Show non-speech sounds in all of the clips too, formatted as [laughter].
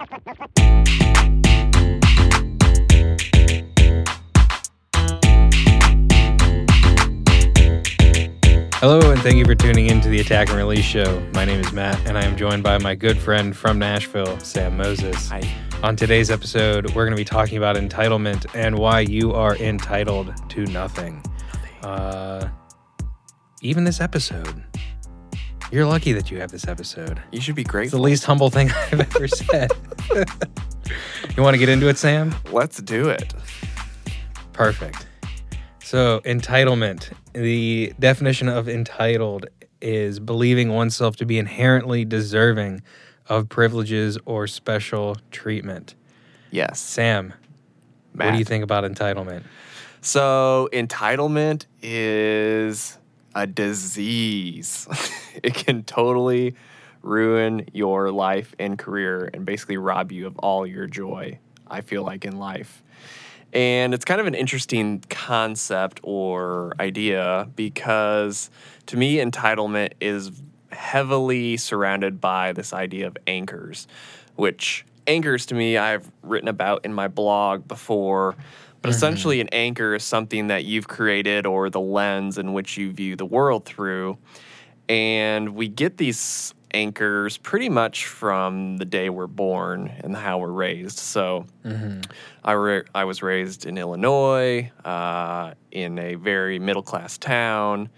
Hello, and thank you for tuning in to the Attack and Release Show. My name is Matt, and I am joined by my good friend from Nashville, Sam Moses. Hi. On today's episode, we're going to be talking about entitlement and why you are entitled to nothing. Uh, even this episode. You're lucky that you have this episode. You should be It's the grateful. least humble thing [laughs] I've ever said. [laughs] you want to get into it, Sam? Let's do it. Perfect. So, entitlement. The definition of entitled is believing oneself to be inherently deserving of privileges or special treatment. Yes. Sam, what do you think about entitlement? So, entitlement is a disease. [laughs] it can totally ruin your life and career and basically rob you of all your joy, I feel like, in life. And it's kind of an interesting concept or idea because to me, entitlement is heavily surrounded by this idea of anchors, which anchors to me I've written about in my blog before. But essentially, an anchor is something that you've created or the lens in which you view the world through. And we get these anchors pretty much from the day we're born and how we're raised. So, I, ra- I was raised in Illinois, uh, in a very middle class town.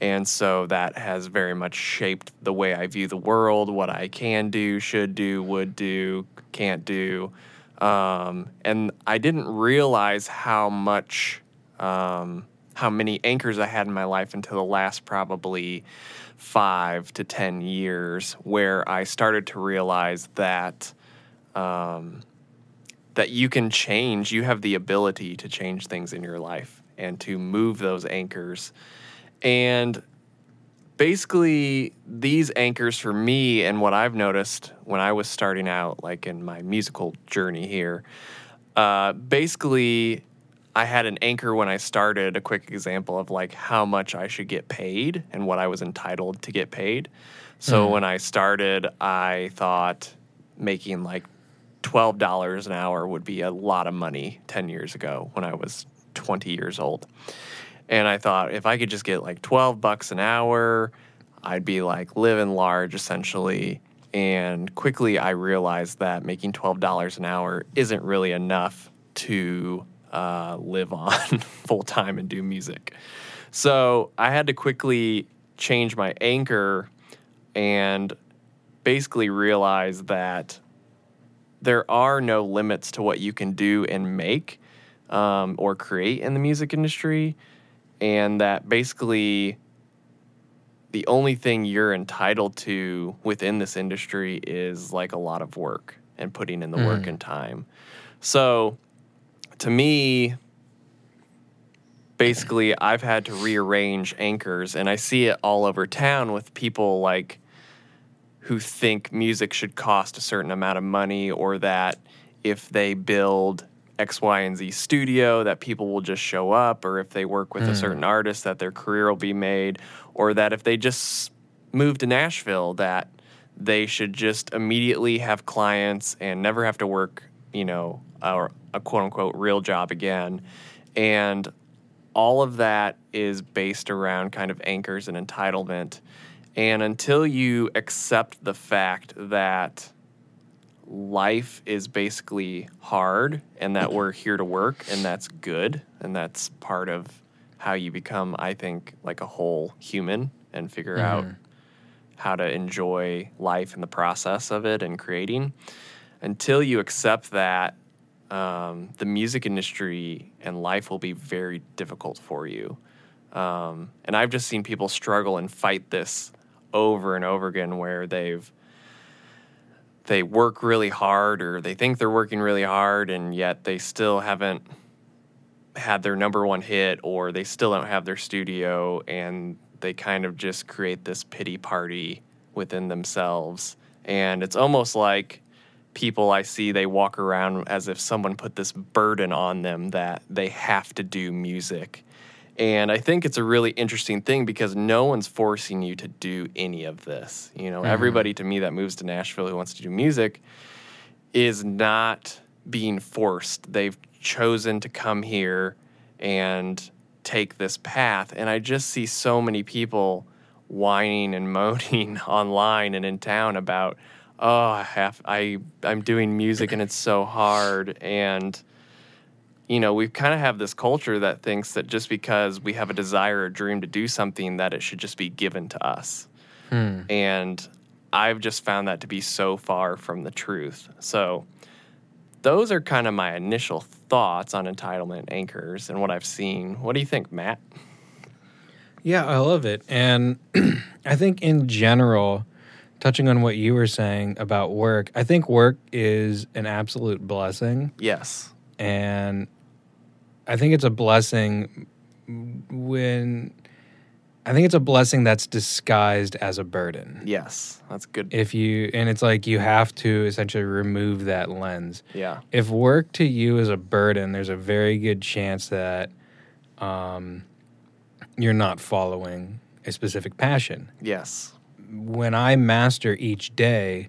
And so that has very much shaped the way I view the world, what I can do, should do, would do, can't do. Um, and I didn't realize how much, um, how many anchors I had in my life until the last probably five to 10 years, where I started to realize that. Um, that you can change. You have the ability to change things in your life and to move those anchors. And basically, these anchors for me and what I've noticed when I was starting out, like in my musical journey here, uh, basically, I had an anchor when I started, a quick example of like how much I should get paid and what I was entitled to get paid. So when I started, I thought making like $12 an hour would be a lot of money 10 years ago when I was 20 years old. And I thought if I could just get like 12 bucks an hour, I'd be like living large essentially. And quickly I realized that making $12 an hour isn't really enough to uh, live [laughs] on full time and do music. So I had to quickly change my anchor and basically realize that there are no limits to what you can do and make um, or create in the music industry, and that basically the only thing you're entitled to within this industry is like a lot of work and putting in the work hmm. and time. So, to me, basically, I've had to rearrange anchors, and I see it all over town with people like who think music should cost a certain amount of money or that if they build X, Y, and Z studio, that people will just show up, or if they work with a hmm. certain artist, that their career will be made, or that if they just move to Nashville, that they should just immediately have clients and never have to work, you know, a, a quote unquote real job again. And all of that is based around kind of anchors and entitlement. And until you accept the fact that life is basically hard and that we're here to work and that's good and that's part of how you become, I think, like a whole human and figure out how to enjoy life and the process of it and creating. Until you accept that, um, the music industry and life will be very difficult for you. Um, and I've just seen people struggle and fight this over and over again where they've they work really hard or they think they're working really hard and yet they still haven't had their number one hit or they still don't have their studio and they kind of just create this pity party within themselves. And it's almost like people I see they walk around as if someone put this burden on them that they have to do music and I think it's a really interesting thing because no one's forcing you to do any of this. You know, mm-hmm. everybody to me that moves to Nashville who wants to do music is not being forced. They've chosen to come here and take this path. And I just see so many people whining and [laughs] moaning online and in town about, oh, I have I I'm doing music and it's so hard and you know, we kind of have this culture that thinks that just because we have a desire or dream to do something that it should just be given to us. Hmm. And I've just found that to be so far from the truth. So those are kind of my initial thoughts on entitlement anchors and what I've seen. What do you think, Matt? Yeah, I love it. And [clears throat] I think in general, touching on what you were saying about work, I think work is an absolute blessing. Yes. And I think it's a blessing when I think it's a blessing that's disguised as a burden. Yes. That's good. If you and it's like you have to essentially remove that lens. yeah. If work to you is a burden, there's a very good chance that um, you're not following a specific passion. Yes. When I master each day,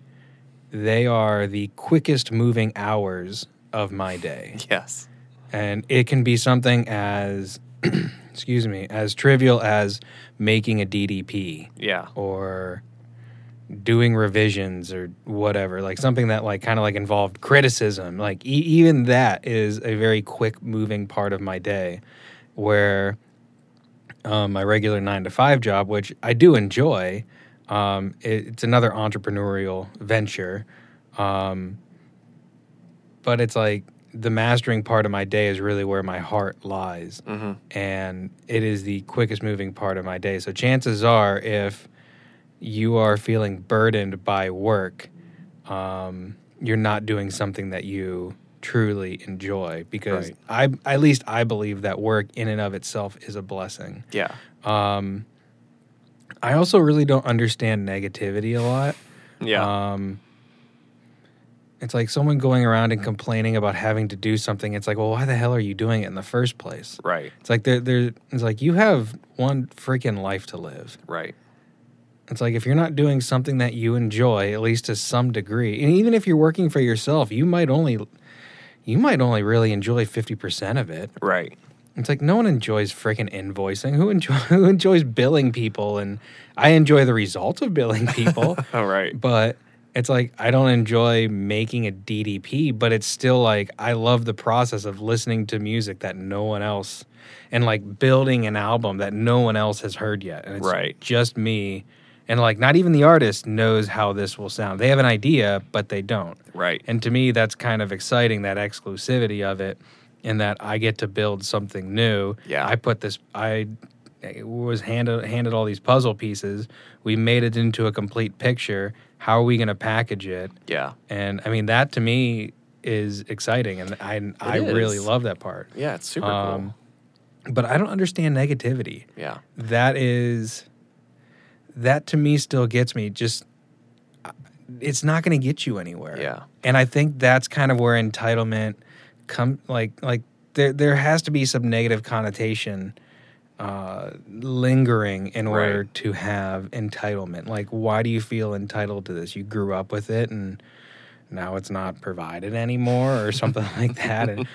they are the quickest moving hours of my day. [laughs] Yes. And it can be something as, [clears throat] excuse me, as trivial as making a DDP Yeah. or doing revisions or whatever like something that like kind of like involved criticism like e- even that is a very quick moving part of my day where um, my regular nine to five job which i do enjoy um, it, it's another entrepreneurial venture um, but it's like the mastering part of my day is really where my heart lies hmm and it is the quickest moving part of my day. So chances are, if you are feeling burdened by work, um, you're not doing something that you truly enjoy. Because I, at least I believe that work in and of itself is a blessing. Yeah. Um, I also really don't understand negativity a lot. Yeah. Um, it's like someone going around and complaining about having to do something. It's like, well, why the hell are you doing it in the first place? right. It's like there, there. It's like you have one freaking life to live. Right. It's like if you're not doing something that you enjoy, at least to some degree, and even if you're working for yourself, you might only, you might only really enjoy fifty percent of it. Right. It's like no one enjoys freaking invoicing. Who enjoy [laughs] who enjoys billing people? And I enjoy the results of billing people, [laughs] All right. but it's like I don't enjoy making a DDP, but it's still like I love the process of listening to music that no one else and like building an album that no one else has heard yet. And it's Right. just me. And like not even the artist knows how this will sound. They have an idea, but they don't. Right. And to me, that's kind of exciting that exclusivity of it, in that I get to build something new. Yeah. I put this. I was handed handed all these puzzle pieces. We made it into a complete picture. How are we going to package it? Yeah. And I mean, that to me is exciting, and I I really love that part. Yeah. It's super Um, But I don't understand negativity. Yeah. that is that to me still gets me just it's not going to get you anywhere Yeah. and i think that's kind of where entitlement come like like there there has to be some negative connotation uh lingering in order Right. to have entitlement like why do you feel entitled to this you grew up with it and now it's not provided anymore or something [laughs] like that and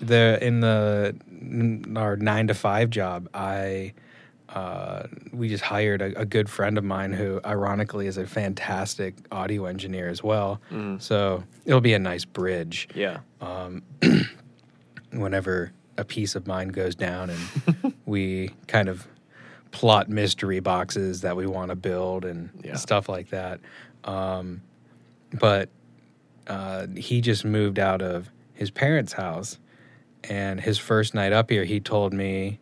the in the n- our nine to five job i uh, we just hired a, a good friend of mine who ironically is a fantastic audio engineer as well Mm. so it'll be a nice bridge Yeah. [clears throat] whenever a piece of mine goes down and [laughs] we kind of plot mystery boxes that we want to build and Yeah. stuff like that. Um, but uh, he just moved out of his parents' house, and his first night up here, he told me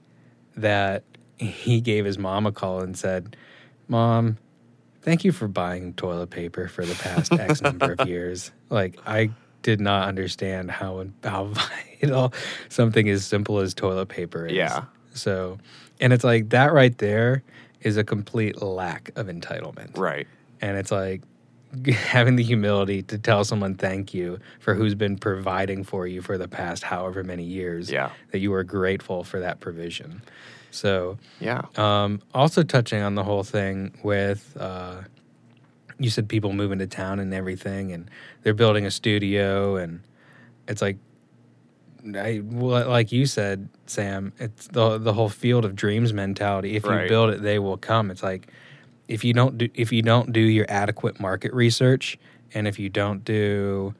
that he gave his mom a call and said, "Mom, thank you for buying toilet paper for the past X [laughs] number of years. Like I did not understand how how [laughs] vital something as simple as toilet paper is. Yeah. So, and it's like that right there is a complete lack of entitlement. Right. And it's like [laughs] having the humility to tell someone thank you for who's been providing for you for the past however many years. Yeah. That you are grateful for that provision. So, Yeah. um, also touching on the whole thing with uh, you said people moving to town and everything, and they're building a studio, and it's like, I like you said, Sam. It's the the whole field of dreams mentality. If Right. you build it, they will come. It's like if you don't do if you don't do your adequate market research, and if you don't do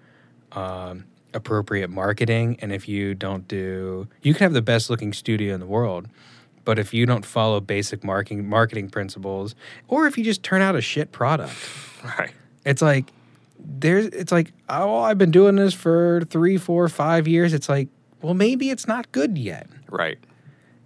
um, appropriate marketing, and if you don't do, you can have the best looking studio in the world, but if you don't follow basic marketing marketing principles, or if you just turn out a shit product, [laughs] Right. it's like there's it's like oh I've been doing this for three, four, five years. It's like well maybe it's not good yet, Right.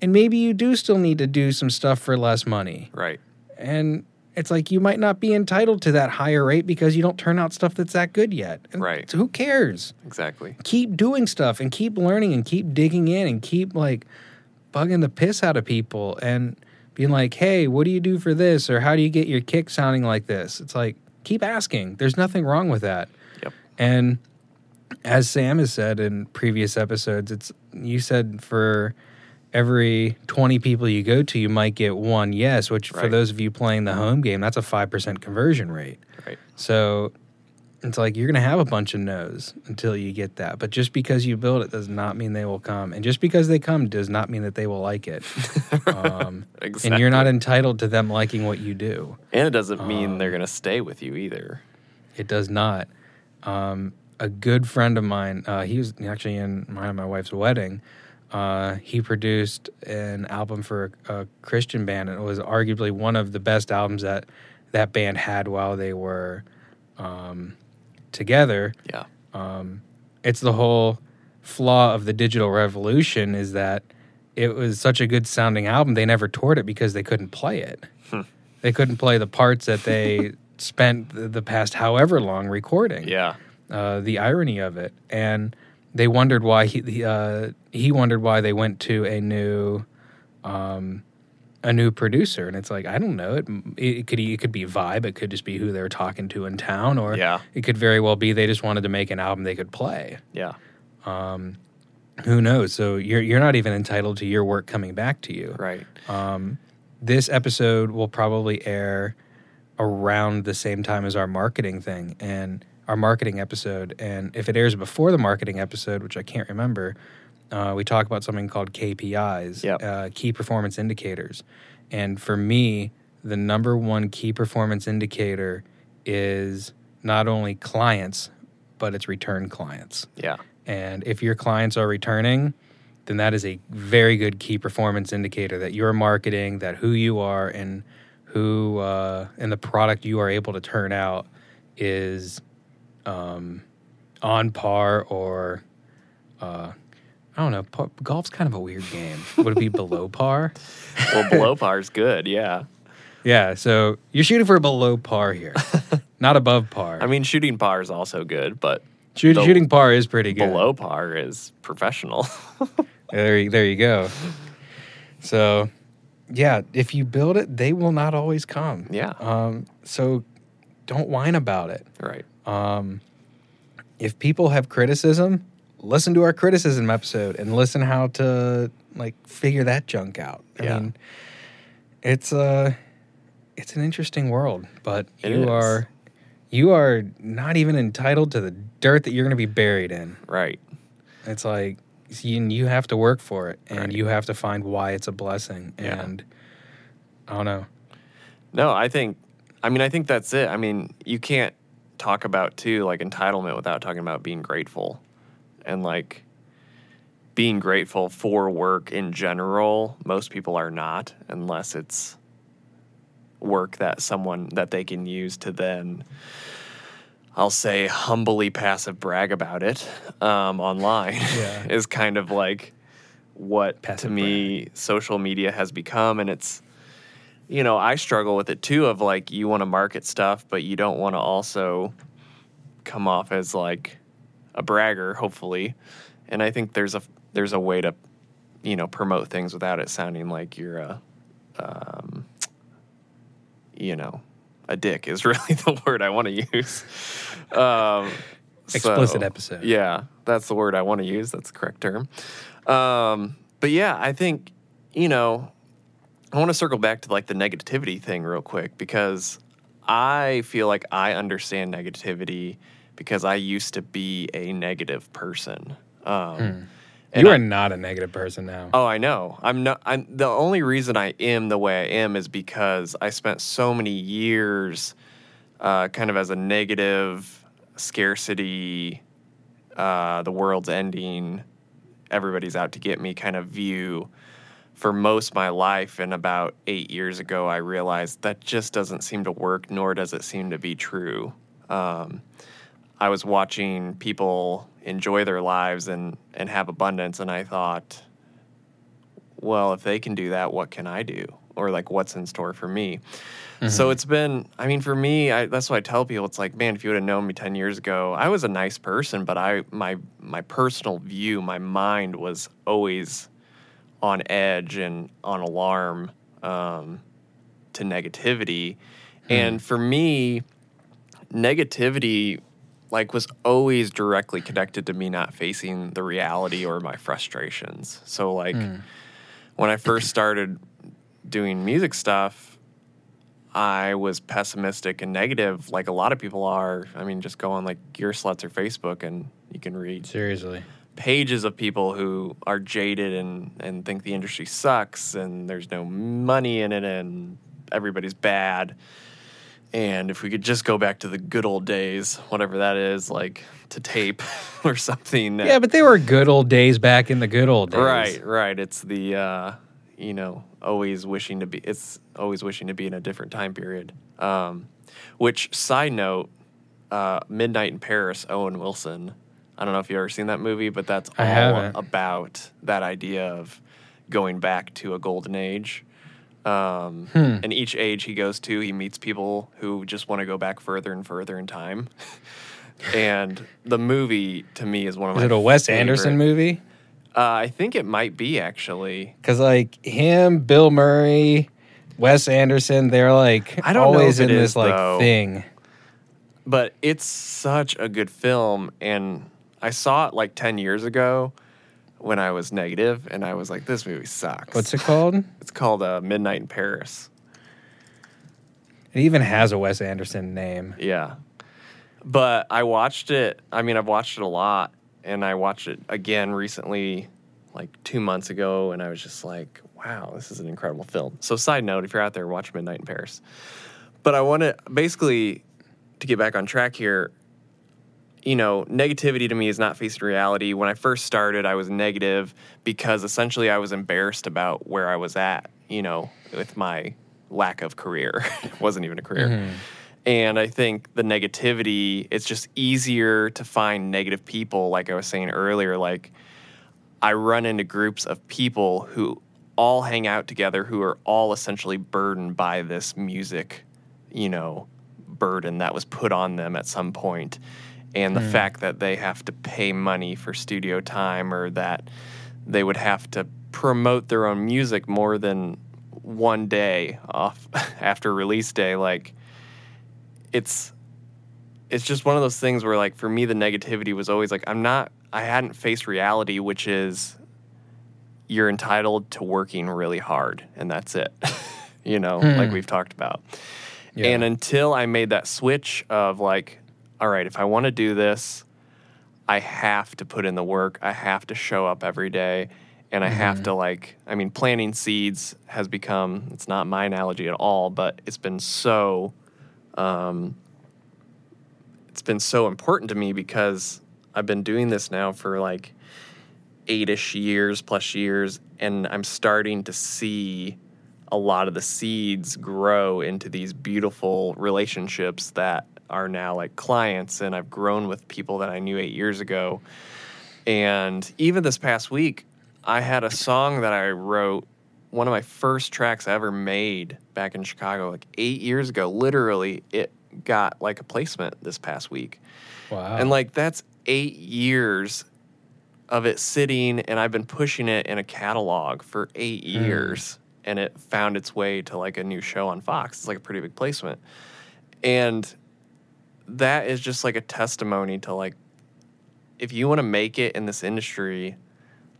and maybe you do still need to do some stuff for less money, Right. and it's like you might not be entitled to that higher rate because you don't turn out stuff that's that good yet. And Right. So who cares? Exactly. Keep doing stuff and keep learning and keep digging in and keep like bugging the piss out of people and being like, "Hey, what do you do for this?" or "How do you get your kick sounding like this?" It's like keep asking. There's nothing wrong with that. Yep. And as Sam has said in previous episodes, it's you said for every 20 people you go to, you might get one yes, which for those of you playing the home game, that's a 5% conversion rate. Right. So it's like you're going to have a bunch of no's until you get that. But just because you build it does not mean they will come. And just because they come does not mean that they will like it. [laughs] Um, Exactly. And you're not entitled to them liking what you do. And it doesn't mean Um, they're gonna stay with you either. It does not. Um, a good friend of mine, uh, he was actually in my my wife's wedding. Uh, he produced an album for a, a Christian band, and it was arguably one of the best albums that that band had while they were um, together. Yeah. Um, it's the whole flaw of the digital revolution is that it was such a good sounding album they never toured it because they couldn't play it. Hmm. They couldn't play the parts that they [laughs] spent the, the past however long recording. Yeah. Uh, the irony of it, and they wondered why he uh, he wondered why they went to a new um, a new producer, and it's like I don't know. It, it could it could be vibe. It could just be who they're talking to in town, or Yeah. it could very well be they just wanted to make an album they could play. Yeah. Um, who knows? So you're you're not even entitled to your work coming back to you. Right. Um, this episode will probably air around the same time as our marketing thing and our marketing episode. And if it airs before the marketing episode, which I can't remember, uh, we talk about something called KPIs, Yep. uh, key performance indicators. And for me, the number one key performance indicator is not only clients, but it's return clients. Yeah. And if your clients are returning, then that is a very good key performance indicator that your marketing, that who you are, and who uh, and the product you are able to turn out is um, on par or uh, I don't know. Pa- golf's kind of a weird game. Would it be below par? [laughs] Well, below par is good. Yeah. Yeah. So you're shooting for below par here, [laughs] not above par. I mean, shooting par is also good, but Shoot, shooting par is pretty good. below par is professional. [laughs] There, you- there you go. So, yeah, if you build it, they will not always come. yeah. Um, so, don't whine about it. right. Um, if people have criticism, listen to our criticism episode and listen how to like figure that junk out. I Yeah. mean, it's uh it's an interesting world, but It you is. are you are not even entitled to the dirt that you're going to be buried in. Right. It's like you, you have to work for it and Right. you have to find why it's a blessing. Yeah. And I don't know. No, I think, I mean, I think that's it. I mean, you can't talk about, too, like entitlement without talking about being grateful and like being grateful for work in general. Most people are not, unless it's work that someone that they can use to then. I'll say humbly passive brag about it um, online [laughs] Yeah. [laughs] is kind of like what Passive to me social media has become and it's you know i struggle with it too of like you want to market stuff but you don't want to also come off as like a bragger hopefully and i think there's a there's a way to you know promote things without it sounding like you're a um, you know a dick is [laughs] really the word i want to use um, Explicit so- episode. yeah, that's the word I want to use. That's the correct term. Um, but yeah, I think, you know, I want to circle back to like the negativity thing real quick because I feel like I understand negativity because I used to be a negative person. Um, and you I- are not a negative person now. Oh, I know. I'm not. I'm the only reason I am the way I am is because I spent so many years, uh, kind of as a negative, scarcity, uh, the world's ending, everybody's out to get me kind of view for most of my life. And about eight years ago, I realized that just doesn't seem to work, nor does it seem to be true. Um, I was watching people enjoy their lives and, and have abundance, and I thought, well, if they can do that, what can I do? Or like, what's in store for me? So it's been, I mean, for me, I, that's what I tell people. It's like, man, if you would have known me 10 years ago, I was a nice person, but I, my, my personal view, my mind was always on edge and on alarm um, to negativity. And for me, negativity like was always directly connected to me not facing the reality or my frustrations. So like hmm. when I first started doing music stuff, I was pessimistic and negative like a lot of people are. I mean, just go on like Gearslutz or Facebook and you can read Seriously. pages of people who are jaded and, and think the industry sucks and there's no money in it and everybody's bad. And if we could just go back to the good old days, whatever that is, like to tape [laughs] or something. Yeah, but they were good old days back in the good old days. Right, right. It's the uh, you know, always wishing to be it's always wishing to be in a different time period. Um, which side note, uh, Midnight in Paris, Owen Wilson. I don't know if you've ever seen that movie, but that's all about that idea of going back to a golden age. Um, Hmm. And each age he goes to, he meets people who just want to go back further and further in time. and the movie to me is one of Is my. it a Wes favorite- Anderson movie? Uh, I think it might be actually. Because like him, Bill Murray, Wes Anderson, they're like I don't always if in this is, like though. thing. but it's such a good film and i saw it like 10 years ago when i was negative and i was like this movie sucks. What's it called? [laughs] it's called uh, midnight in paris. It even has a Wes Anderson name. yeah. But i watched it i mean i've watched it a lot and i watched it again recently like two months ago and i was just like wow this is an incredible film. So side note if you're out there watch midnight in paris. But i want to basically to get back on track here you know, negativity to me is not facing reality. When I first started, I was negative because essentially I was embarrassed about where I was at, you know, with my lack of career. [laughs] it wasn't even a career. Mm-hmm. And I think the negativity, it's just easier to find negative people, like I was saying earlier. Like, I run into groups of people who all hang out together who are all essentially burdened by this music, you know, burden that was put on them at some point. And the hmm. fact that they have to pay money for studio time or that they would have to promote their own music more than one day off [laughs] after release day. Like, it's it's just one of those things where like for me the negativity was always like i'm not i hadn't faced reality which is you're entitled to working really hard and that's it [laughs] you know like hmm. we've talked about Yeah. and until i made that switch of like all right if i want to do this i have to put in the work. I have to show up every day. And i have to like i mean planting seeds has become it's not my analogy at all but it's been so um, it's been so important to me because I've been doing this now for like eight-ish years plus years, and I'm starting to see a lot of the seeds grow into these beautiful relationships that are now like clients, and I've grown with people that I knew eight years ago. And even this past week, I had a song that I wrote, one of my first tracks I ever made back in Chicago, like eight years ago. Literally, it got like a placement this past week. wow. And like that's eight years of it sitting, and I've been pushing it in a catalog for eight hmm. years, and it found its way to like a new show on Fox. It's like a pretty big placement, and that is just like a testimony to like if you want to make it in this industry,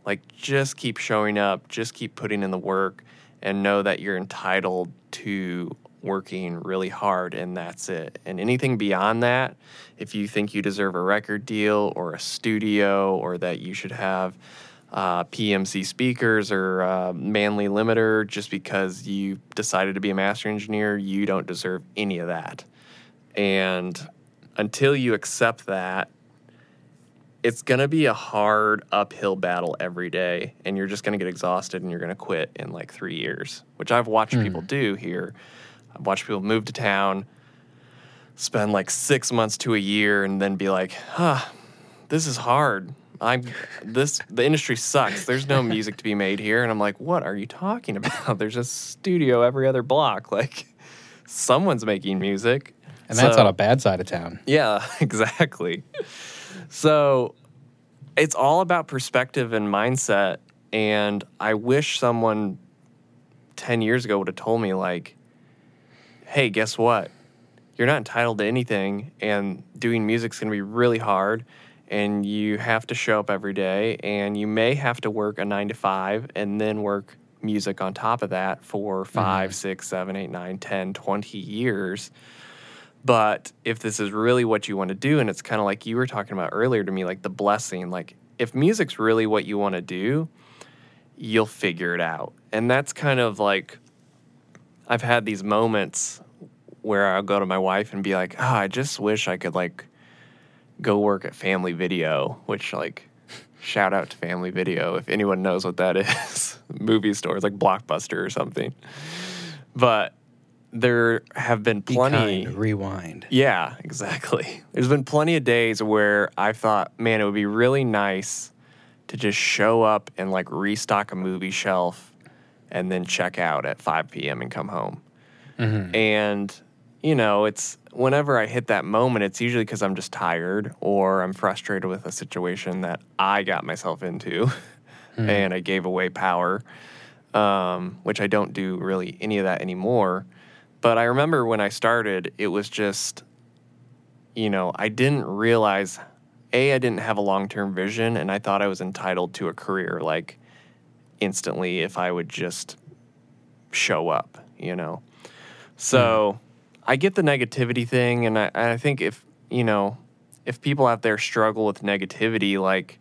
like just keep showing up, just keep putting in the work, and know that you're entitled to working really hard and that's it. And anything beyond that, if you think you deserve a record deal or a studio or that you should have uh, PMC speakers or uh, Manley limiter just because you decided to be a master engineer, you don't deserve any of that. And until you accept that, it's going to be a hard uphill battle every day and you're just going to get exhausted and you're going to quit in like three years which i've watched people hmm. do here. I've watched people move to town spend like six months to a year and then be like huh this is hard. I'm this the industry sucks. There's no music to be made here. And i'm like what are you talking [laughs] about? There's a studio every other block. Like someone's making music And that's So- on a bad side of town. yeah, [laughs] exactly. So it's all about perspective and mindset. And I wish someone 10 years ago would have told me, like, hey, guess what? You're not entitled to anything, and doing music's gonna be really hard. And you have to show up every day, and you may have to work a nine to five and then work music on top of that for five, mm-hmm. six, seven, eight, nine, 10, 20 years. But if this is really what you want to do, and it's kind of like you were talking about earlier to me, like the blessing, like if music's really what you want to do, you'll figure it out. And that's kind of like I've had these moments where I'll go to my wife and be like, oh, I just wish I could like go work at Family Video, which like shout out to Family Video if anyone knows what that [laughs] is. Movie stores like Blockbuster or something. But there have been Be plenty kind, rewind. yeah, exactly. [laughs] There's been plenty of days where I've thought, man, it would be really nice to just show up and like restock a movie shelf and then check out at 5 p.m. and come home. And, you know, it's whenever I hit that moment, it's usually because I'm just tired or I'm frustrated with a situation that I got myself into [laughs] and I gave away power, um, which I don't do really any of that anymore. But I remember when I started, it was just, you know, I didn't realize, A, I didn't have a long term vision, and I thought I was entitled to a career like instantly if I would just show up, you know. So hmm. I get the negativity thing, and I, and I think if, you know, if people out there struggle with negativity, like,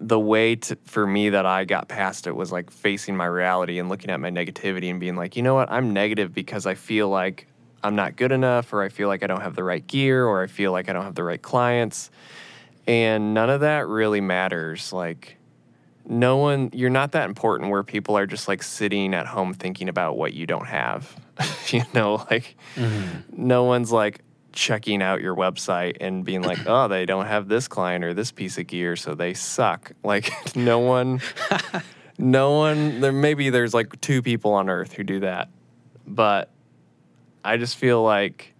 the way to, for me that I got past it was like facing my reality and looking at my negativity and being like, you know what, I'm negative because I feel like I'm not good enough, or I feel like I don't have the right gear, or I feel like I don't have the right clients. And none of that really matters. Like, no one, you're not that important where people are just like sitting at home thinking about what you don't have. [laughs] you know, like, mm-hmm. no one's like checking out your website and being like, [clears throat] oh, they don't have this client or this piece of gear, so they suck. [laughs] Like, no one, no one, there maybe there's like two people on earth who do that. But I just feel like,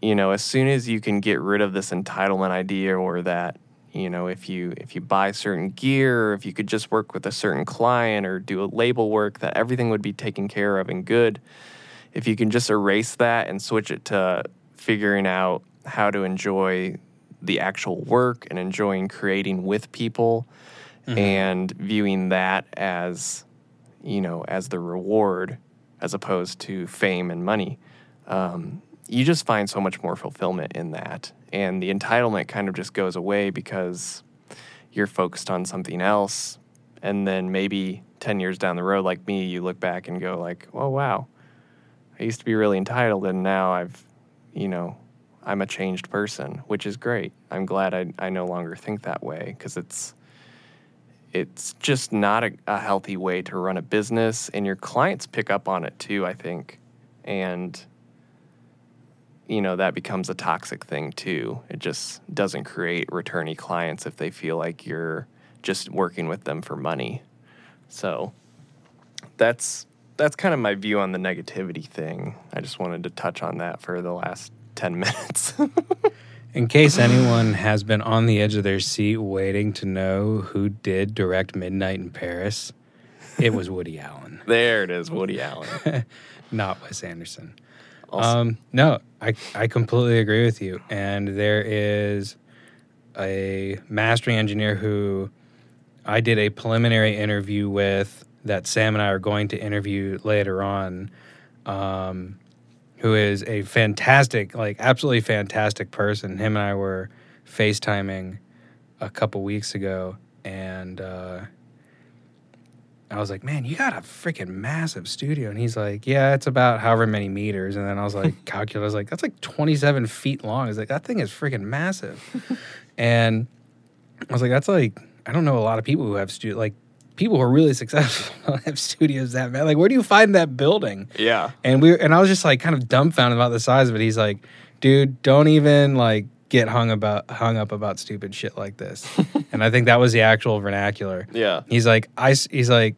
you know, as soon as you can get rid of this entitlement idea or that, you know, if you if you buy certain gear, or if you could just work with a certain client or do a label work, that everything would be taken care of and good. If you can just erase that and switch it to figuring out how to enjoy the actual work and enjoying creating with people and viewing that as you know as the reward as opposed to fame and money um, you just find so much more fulfillment in that. And the entitlement kind of just goes away because you're focused on something else. And then maybe 10 years down the road like me you look back and go like oh wow i used to be really entitled and now i've you know i'm a changed person which is great. I'm glad i, I no longer think that way because it's it's just not a, a healthy way to run a business and your clients pick up on it too i think. And you know that becomes a toxic thing too. It just doesn't create returnee clients if they feel like you're just working with them for money. So that's that's kind of my view on the negativity thing. I just wanted to touch on that for the last 10 [laughs] minutes. In case anyone has been on the edge of their seat waiting to know who did direct Midnight in Paris, it was Woody [laughs] Allen, there it is woody allen. [laughs] Not Wes Anderson. Um, no, I, I completely agree with you. And there is a mastering engineer who I did a preliminary interview with that Sam and I are going to interview later on, um, who is a fantastic, like absolutely fantastic person. Him and I were FaceTiming a couple weeks ago, and uh, I was like, "Man, you got a freaking massive studio." And he's like, "Yeah, it's about however many meters." And then I was like, [laughs] "Calculate." I was like, "That's like 27 feet long." Was like, "That thing is freaking massive." [laughs] and I was like, "That's like I don't know a lot of people who have studio like." People who are really successful [laughs] have studios that bad. Like, where do you find that building? Yeah. And we and I was just like kind of dumbfounded about the size of it. He's like, dude, don't even like get hung about hung up about stupid shit like this. [laughs] and I think that was the actual vernacular. Yeah. He's like, I he's like,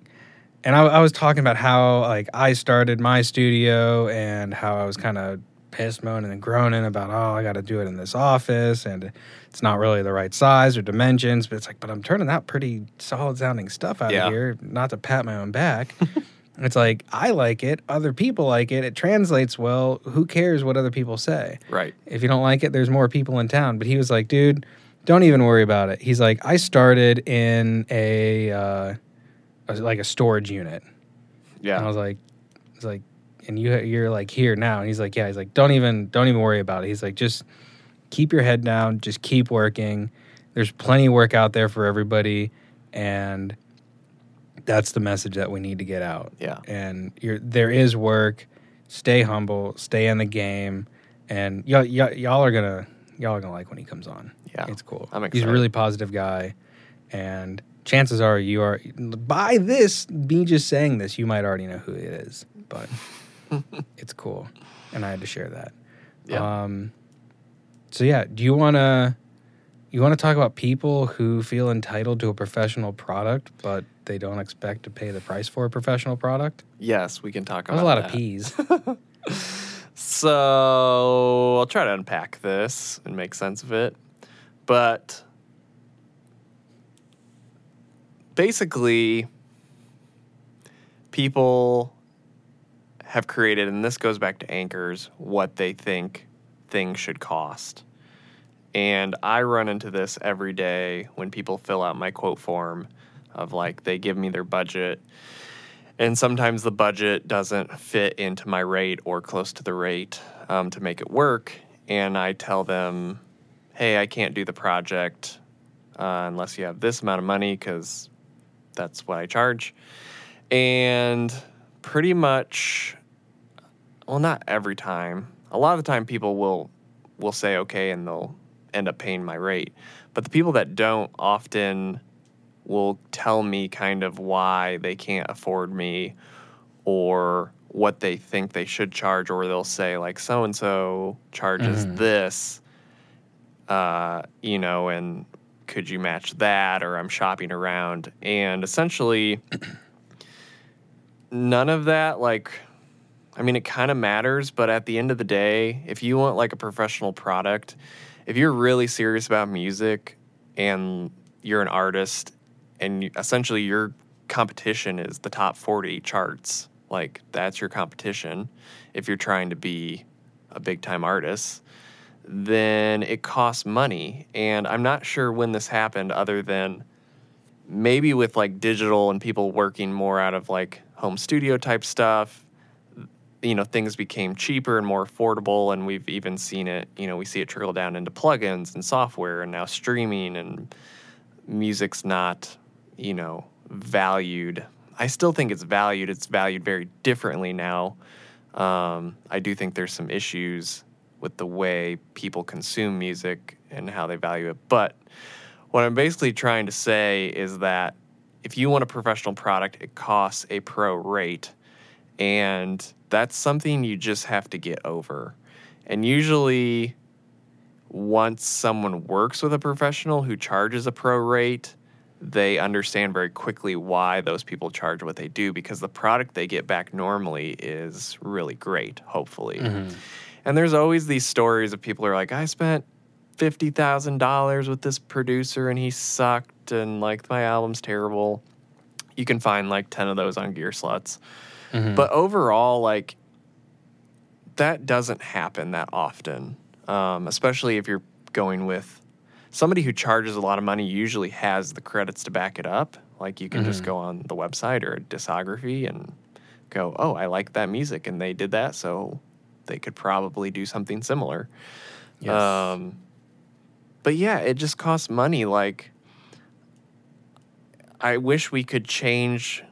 and I, I was talking about how like I started my studio and how I was kind of pissed moaning and groaning about oh I got to do it in this office and it's not really the right size or dimensions but it's like but I'm turning out pretty solid sounding stuff out Yeah. of here not to pat my own back [laughs] it's like I like it other people like it it translates well who cares what other people say Right. if you don't like it, there's more people in town. But he was like, dude, don't even worry about it. He's like, I started in a, uh, like a storage unit. Yeah. And I was like, it's like, and you you're like here now. And he's like, yeah. He's like, don't even don't even worry about it. He's like, just keep your head down, just keep working. There's plenty of work out there for everybody, and that's the message that we need to get out yeah. and you're, there is work. Stay humble, stay in the game, and y'all, y'all, y'all are gonna y'all are gonna like when he comes on. Yeah. it's cool. I'm He's a really positive guy, and chances are you are by this me just saying this, you might already know who it is, but [laughs] it's cool, and I had to share that. Yeah. Um, so yeah, do you wanna you want to talk about people who feel entitled to a professional product, but they don't expect to pay the price for a professional product? yes, we can talk That about was a lot that. of peas. [laughs] So I'll try to unpack this and make sense of it. But basically, people have created, and this goes back to anchors, what they think things should cost. And I run into this every day when people fill out my quote form of like they give me their budget. And sometimes the budget doesn't fit into my rate or close to the rate um, to make it work. And i tell them hey i can't do the project uh, unless you have this amount of money because that's what i charge. And pretty much well not every time. A lot of the time people will will say okay and they'll end up paying my rate. But the people that don't often will tell me kind of why they can't afford me or what they think they should charge or they'll say like so and so charges Mhm. this uh, you know and could you match that? or i'm shopping around. And essentially none of that like i mean it kind of matters but at the end of the day if you want like a professional product if you're really serious about music and you're an artist and you, essentially your competition is the top 40 charts like that's your competition if you're trying to be a big time artist then it costs money. And i'm not sure when this happened other than maybe with like digital and people working more out of like home studio type stuff. You know things became cheaper and more affordable and we've even seen it you know we see it trickle down into plugins and software and now streaming and music's not you know valued. I still think it's valued. It's valued very differently now. Um, i do think there's some issues with the way people consume music and how they value it but what i'm basically trying to say is that if you want a professional product it costs a pro rate and that's something you just have to get over and usually once someone works with a professional who charges a pro rate, they understand very quickly why those people charge what they do because the product they get back normally is really great, hopefully. Mm-hmm. And there's always these stories of people who are like, I spent $50,000 with this producer and he sucked and like my album's terrible. You can find like 10 of those on Gearslutz. But overall, like, that doesn't happen that often, um, especially if you're going with somebody who charges a lot of money, usually has the credits to back it up. Like you can just go on the website or a discography and go, "Oh, I like that music and they did that, so they could probably do something similar." Yes. Um, but yeah, it just costs money. Like, I wish we could change,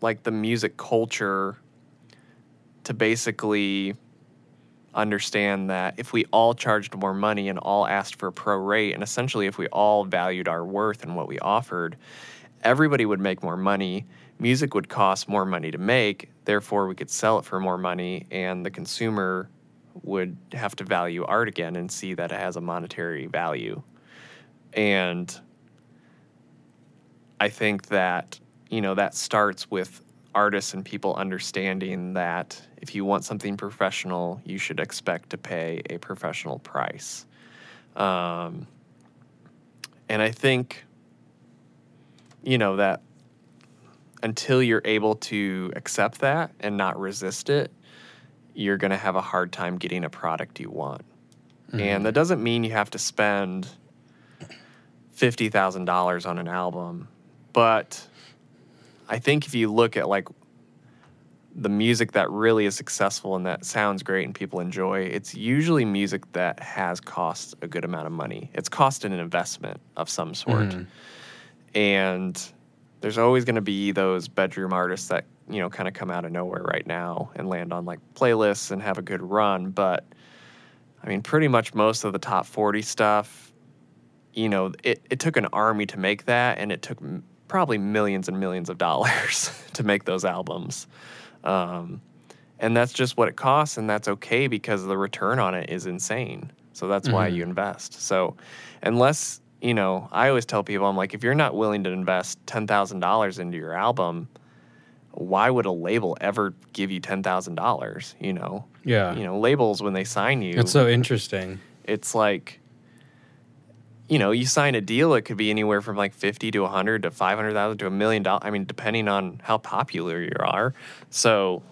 like, the music culture to basically understand that if we all charged more money and all asked for a pro rate, and essentially if we all valued our worth and what we offered, everybody would make more money. Music would cost more money to make, therefore, we could sell it for more money, and the consumer would have to value art again and see that it has a monetary value. And I think that, you know, that starts with artists and people understanding that if you want something professional, you should expect to pay a professional price. Um, and I think, you know, that until you're able to accept that and not resist it, you're going to have a hard time getting a product you want. And that doesn't mean you have to spend $50,000 on an album, but I think if you look at like the music that really is successful and that sounds great and people enjoy, it's usually music that has cost a good amount of money. It's cost an investment of some sort. Mhm. And there's always going to be those bedroom artists that, you know, kind of come out of nowhere right now and land on like playlists and have a good run, but I mean, pretty much most of the top 40 stuff, you know, it, it took an army to make that, and it took m- probably millions and millions of dollars [laughs] to make those albums. Um, and that's just what it costs, and that's okay because the return on it is insane. So that's why Mhm. you invest. So, unless, you know, I always tell people, I'm like, if you're not willing to invest $10,000 into your album, why would a label ever give you $10,000? You know, Yeah. you know, labels when they sign you, It's so interesting. it's like you know you sign a deal it could be anywhere from like 50 to a 100 to 500000 to a million dollars i mean depending on how popular you are so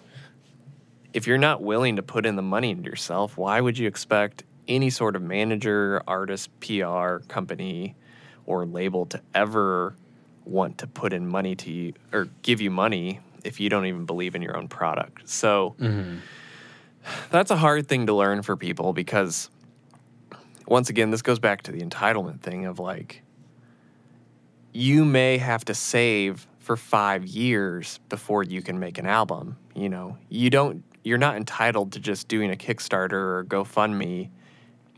if you're not willing to put in the money into yourself why would you expect any sort of manager artist pr company or label to ever want to put in money to you or give you money if you don't even believe in your own product. So hmm that's a hard thing to learn for people because once again this goes back to the entitlement thing of like you may have to save for 5 years before you can make an album you know? You don't you're not entitled to just doing a kickstarter or gofundme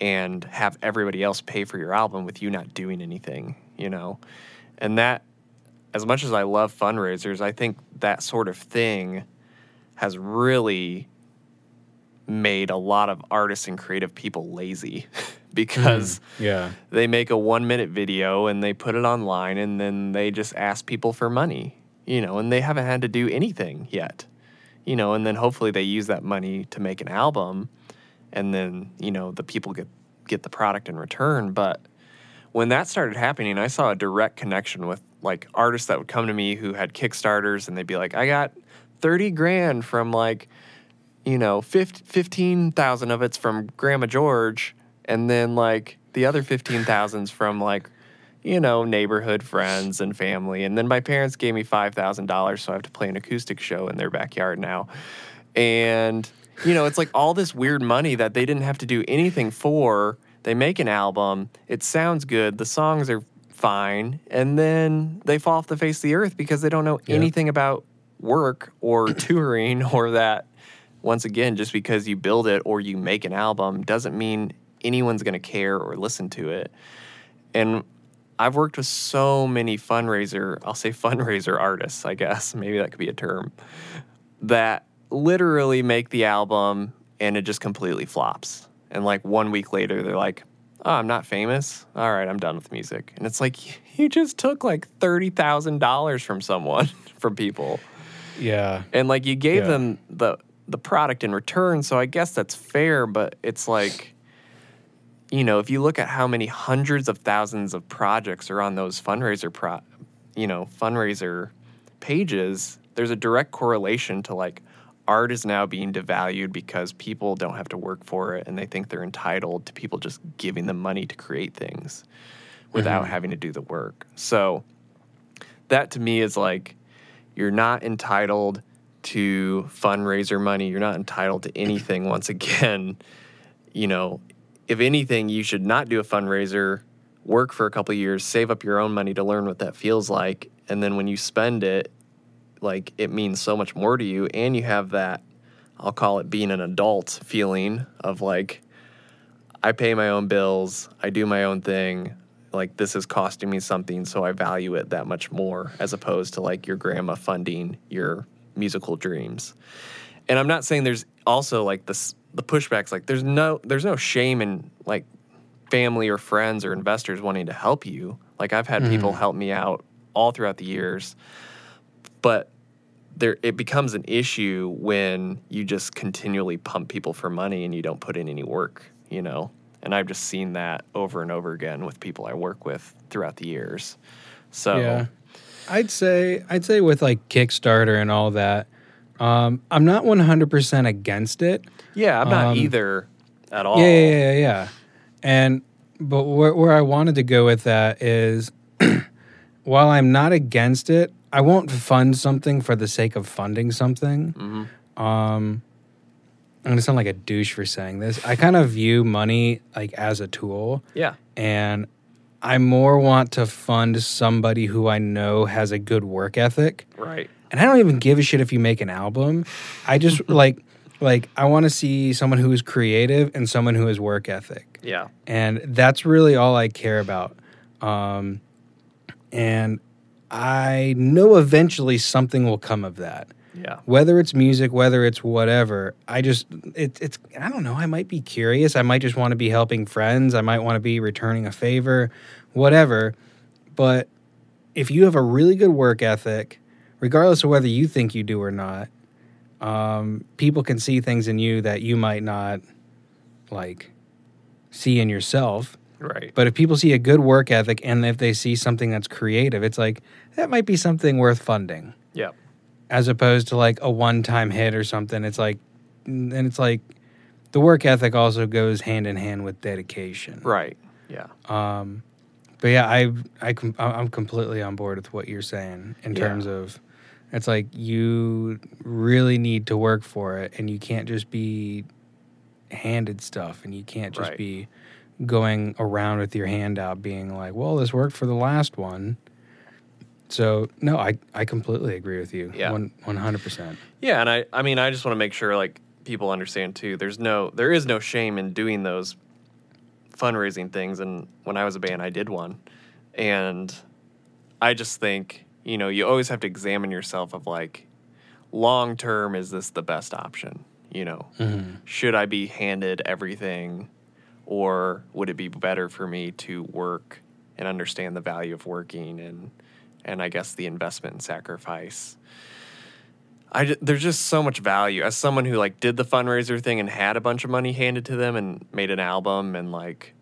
and have everybody else pay for your album with you not doing anything you know? And that as much as i love fundraisers i think that sort of thing has really made a lot of artists and creative people lazy [laughs] because mm, Yeah. they make a one minute video and they put it online and then they just ask people for money, you know, and they haven't had to do anything yet, you know, and then hopefully they use that money to make an album and then, you know, the people get, get the product in return. But when that started happening, I saw a direct connection with like artists that would come to me who had Kickstarters and they'd be like, I got 30 grand from like, you know, 15,000 of it's from Grandma George, and then like the other 15,000's from like, you know, neighborhood friends and family. And then my parents gave me $5,000, so I have to play an acoustic show in their backyard now. And, you know, it's like all this weird money that they didn't have to do anything for. They make an album, it sounds good, the songs are fine, and then they fall off the face of the earth because they don't know Yeah. anything about work or [coughs] touring or that once again, just because you build it or you make an album doesn't mean anyone's going to care or listen to it. And I've worked with so many fundraiser, I'll say fundraiser artists, I guess, [laughs] maybe that could be a term, that literally make the album and it just completely flops. And like one week later, they're like, oh, I'm not famous. All right, I'm done with music. And it's like, you just took like $30,000 from someone, [laughs] from people Yeah. and like you gave Yeah. them the the product in return so i guess that's fair but it's like you know if you look at how many hundreds of thousands of projects are on those fundraiser pro you know fundraiser pages there's a direct correlation to like art is now being devalued because people don't have to work for it and they think they're entitled to people just giving them money to create things without Mhm. having to do the work so that to me is like you're not entitled to fundraiser money. You're not entitled to anything. Once again, you know, if anything, you should not do a fundraiser. Work for a couple of years, save up your own money to learn what that feels like, and then when you spend it, like it means so much more to you, and you have that, I'll call it being an adult feeling of like, I pay my own bills, I do my own thing, like this is costing me something, so I value it that much more, as opposed to like your grandma funding your musical dreams. And I'm not saying there's also like this the pushbacks like there's no there's no shame in like family or friends or investors wanting to help you. Like I've had people mm. help me out all throughout the years. But there it becomes an issue when you just continually pump people for money and you don't put in any work, you know. And I've just seen that over and over again with people I work with throughout the years. So Yeah. I'd say I'd say with like Kickstarter and all that, um, I'm not 100% against it. Yeah, I'm not Um, either at all. Yeah, yeah, yeah, yeah. And but where, where I wanted to go with that is, [clears throat] while I'm not against it, I won't fund something for the sake of funding something. Mhm. Um, I'm gonna sound like a douche for saying this. I kind of view money like as a tool, Yeah. and I more want to fund somebody who I know has a good work ethic Right. and I don't even give a shit if you make an album. I just [laughs] like like I want to see someone who is creative and someone who has work ethic, Yeah. and that's really all I care about. Um, and I know eventually something will come of that. Yeah. Whether it's music, whether it's whatever, I just it, it's I don't know. I might be curious. I might just want to be helping friends. I might want to be returning a favor, whatever. But if you have a really good work ethic, regardless of whether you think you do or not, um, people can see things in you that you might not like see in yourself. Right. But if people see a good work ethic and if they see something that's creative, it's like that might be something worth funding Yeah. as opposed to like a one-time hit or something. It's like, and it's like the work ethic also goes hand in hand with dedication. Right. Yeah. Um, but yeah, I I- I'm completely on board with what you're saying in Yeah. terms of it's like you really need to work for it, and you can't just be handed stuff, and you can't just Right. be going around with your hand out, being like, "Well, this worked for the last one." So no, I I completely agree with you. Yeah. one hundred percent. Yeah, and I I mean I just want to make sure like people understand too. There's no there is no shame in doing those fundraising things and when I was a band I did one. And I just think, you know, you always have to examine yourself of like long term is this the best option, you know? Mm-hmm. Should I be handed everything or would it be better for me to work and understand the value of working and and I guess the investment and sacrifice. I there's just so much value. As someone who like did the fundraiser thing and had a bunch of money handed to them and made an album and like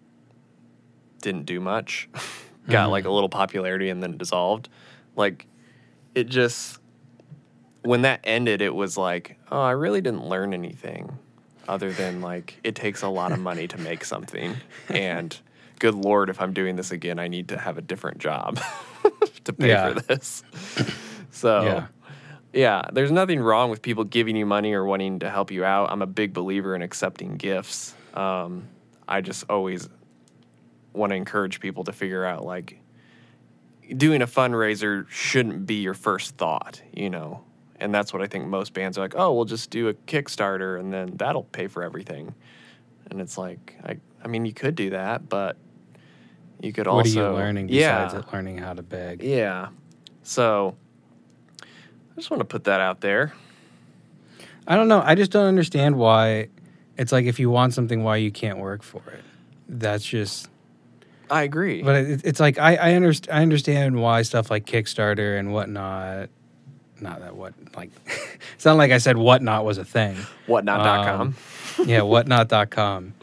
didn't do much, [laughs] got like a mm-hmm. little popularity and then dissolved. Like it just when that ended, it was like, oh, I really didn't learn anything other than like it takes a lot of money to make something [laughs] and good lord if i'm doing this again i need to have a different job [laughs] [laughs] to pay Yeah. for this [clears throat] so Yeah. yeah, there's nothing wrong with people giving you money or wanting to help you out. I'm a big believer in accepting gifts. Um, I just always want to encourage people to figure out like doing a fundraiser shouldn't be your first thought, you know. And that's what I think most bands are like, oh, we'll just do a Kickstarter and then that'll pay for everything. And it's like, I, I mean, you could do that, but you could What also. are you learning besides it learning how to beg? yeah. So I just want to put that out there. I don't know. I just don't understand why it's like if you want something, why you can't work for it. That's just. I agree. But it, it's like I I, underst- I understand why stuff like Kickstarter and whatnot. Not that what like. [laughs] it's not like I said whatnot was a thing. Whatnot.com. Um, yeah, whatnot.com.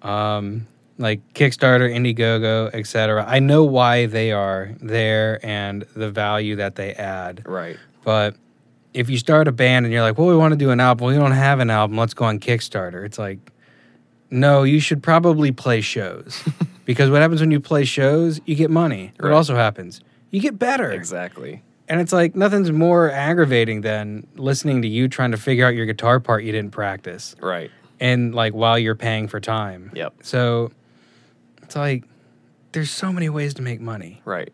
Um, like Kickstarter, Indiegogo, etc. I know why they are there and the value that they add. right. But if you start a band and you're like, well, we want to do an album, we don't have an album, let's go on Kickstarter. It's like, no, you should probably play shows [laughs] because what happens when you play shows, you get money. What Right. also happens? you get better. Exactly. And it's like nothing's more aggravating than listening to you trying to figure out your guitar part you didn't practice. Right. And like while you're paying for time. Yep. So it's like there's so many ways to make money Right.